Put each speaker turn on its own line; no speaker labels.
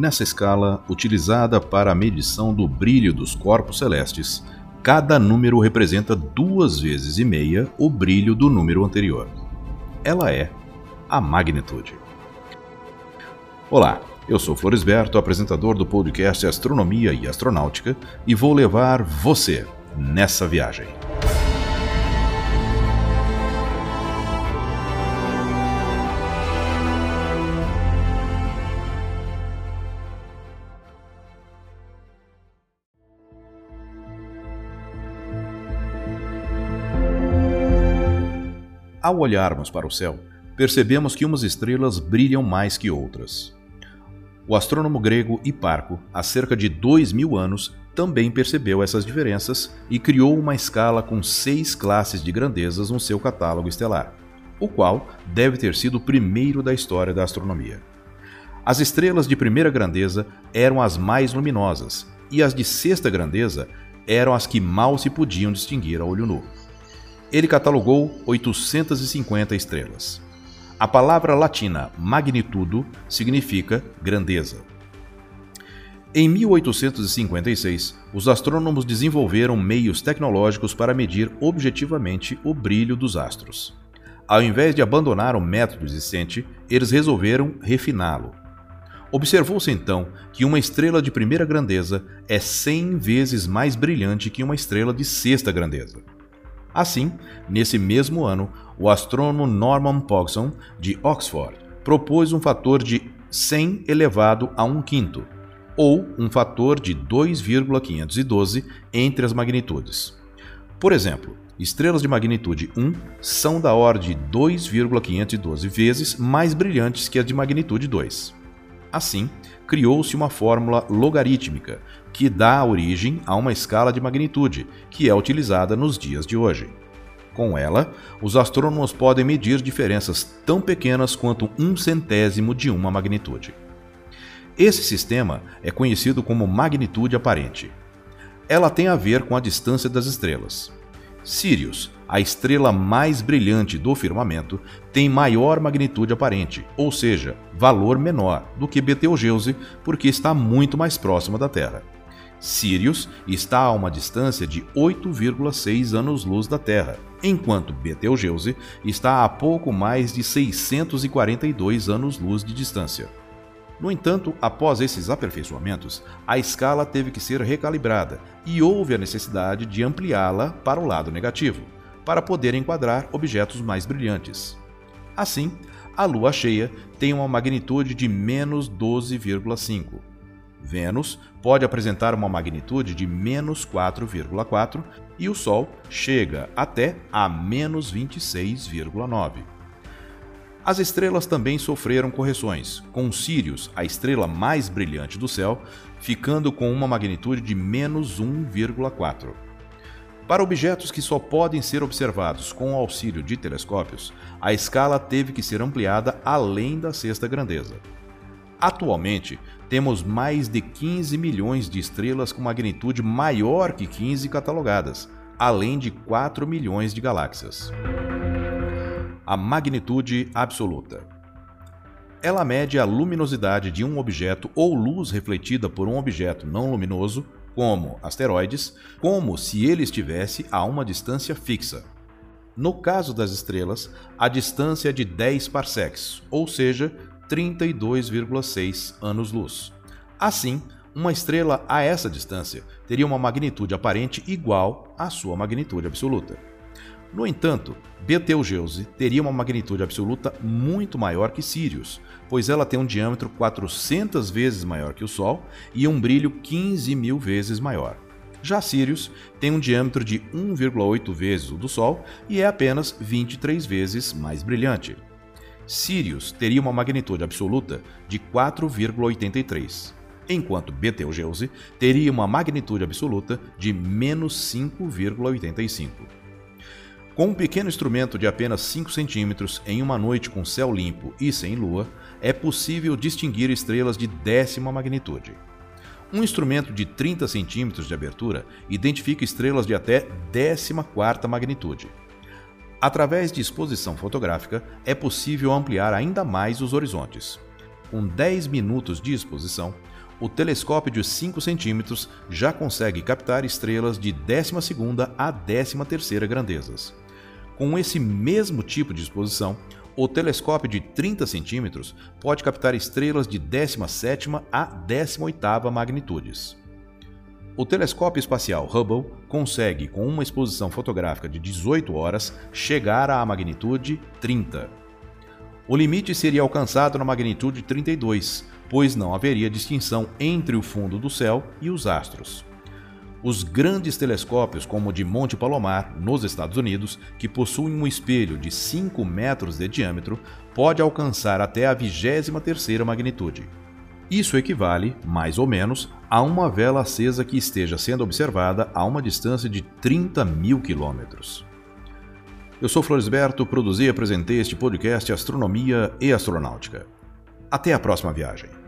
Nessa escala, utilizada para a medição do brilho dos corpos celestes, cada número representa duas vezes e meia o brilho do número anterior. Ela é a magnitude. Olá, eu sou Floresberto, apresentador do podcast Astronomia e Astronáutica, e vou levar você nessa viagem. Ao olharmos para o céu, percebemos que umas estrelas brilham mais que outras. O astrônomo grego Hiparco, há cerca de dois mil anos, também percebeu essas diferenças e criou uma escala com seis classes de grandezas no seu catálogo estelar, o qual deve ter sido o primeiro da história da astronomia. As estrelas de primeira grandeza eram as mais luminosas, e as de sexta grandeza eram as que mal se podiam distinguir a olho nu. Ele catalogou 850 estrelas. A palavra latina magnitudo significa grandeza. Em 1856, os astrônomos desenvolveram meios tecnológicos para medir objetivamente o brilho dos astros. Ao invés de abandonar o método existente, eles resolveram refiná-lo. Observou-se então que uma estrela de primeira grandeza é 100 vezes mais brilhante que uma estrela de sexta grandeza. Assim, nesse mesmo ano, o astrônomo Norman Pogson, de Oxford, propôs um fator de 100 elevado a 1 quinto, ou um fator de 2,512 entre as magnitudes. Por exemplo, estrelas de magnitude 1 são da ordem de 2,512 vezes mais brilhantes que as de magnitude 2. Assim, criou-se uma fórmula logarítmica que dá origem a uma escala de magnitude, que é utilizada nos dias de hoje. Com ela, os astrônomos podem medir diferenças tão pequenas quanto um centésimo de uma magnitude. Esse sistema é conhecido como magnitude aparente. Ela tem a ver com a distância das estrelas. Sirius, a estrela mais brilhante do firmamento, tem maior magnitude aparente, ou seja, valor menor do que Betelgeuse, porque está muito mais próxima da Terra. Sirius está a uma distância de 8,6 anos-luz da Terra, enquanto Betelgeuse está a pouco mais de 642 anos-luz de distância. No entanto, após esses aperfeiçoamentos, a escala teve que ser recalibrada e houve a necessidade de ampliá-la para o lado negativo, para poder enquadrar objetos mais brilhantes. Assim, a Lua cheia tem uma magnitude de menos 12,5 Vênus pode apresentar uma magnitude de menos 4,4 e o Sol chega até a menos 26,9. As estrelas também sofreram correções, com Sirius, a estrela mais brilhante do céu, ficando com uma magnitude de menos 1,4. Para objetos que só podem ser observados com o auxílio de telescópios, a escala teve que ser ampliada além da sexta grandeza. Atualmente, temos mais de 15 milhões de estrelas com magnitude maior que 15 catalogadas, além de 4 milhões de galáxias. A magnitude absoluta. Ela mede a luminosidade de um objeto ou luz refletida por um objeto não luminoso, como asteroides, como se ele estivesse a uma distância fixa. No caso das estrelas, a distância é de 10 parsecs, ou seja, 32,6 anos-luz. Assim, uma estrela a essa distância teria uma magnitude aparente igual à sua magnitude absoluta. No entanto, Betelgeuse teria uma magnitude absoluta muito maior que Sirius, pois ela tem um diâmetro 400 vezes maior que o Sol e um brilho 15 mil vezes maior. Já Sirius tem um diâmetro de 1,8 vezes o do Sol e é apenas 23 vezes mais brilhante. Sirius teria uma magnitude absoluta de 4,83, enquanto Betelgeuse teria uma magnitude absoluta de menos 5,85. Com um pequeno instrumento de apenas 5 centímetros em uma noite com céu limpo e sem lua, é possível distinguir estrelas de décima magnitude. Um instrumento de 30 centímetros de abertura identifica estrelas de até décima quarta magnitude, Através de exposição fotográfica, é possível ampliar ainda mais os horizontes. com 10 minutos de exposição, o telescópio de 5 centímetros já consegue captar estrelas de 12ª a 13ª grandezas. Com esse mesmo tipo de exposição, o telescópio de 30 centímetros pode captar estrelas de 17ª a 18ª magnitudes. O telescópio espacial Hubble consegue, com uma exposição fotográfica de 18 horas, chegar à magnitude 30. O limite seria alcançado na magnitude 32, pois não haveria distinção entre o fundo do céu e os astros. Os grandes telescópios, como o de Monte Palomar, nos Estados Unidos, que possuem um espelho de 5 metros de diâmetro, pode alcançar até a 23ª magnitude. Isso equivale, mais ou menos, a uma vela acesa que esteja sendo observada a uma distância de 30 mil quilômetros. Eu sou Floresberto, produzi e apresentei este podcast Astronomia e Astronáutica. Até a próxima viagem.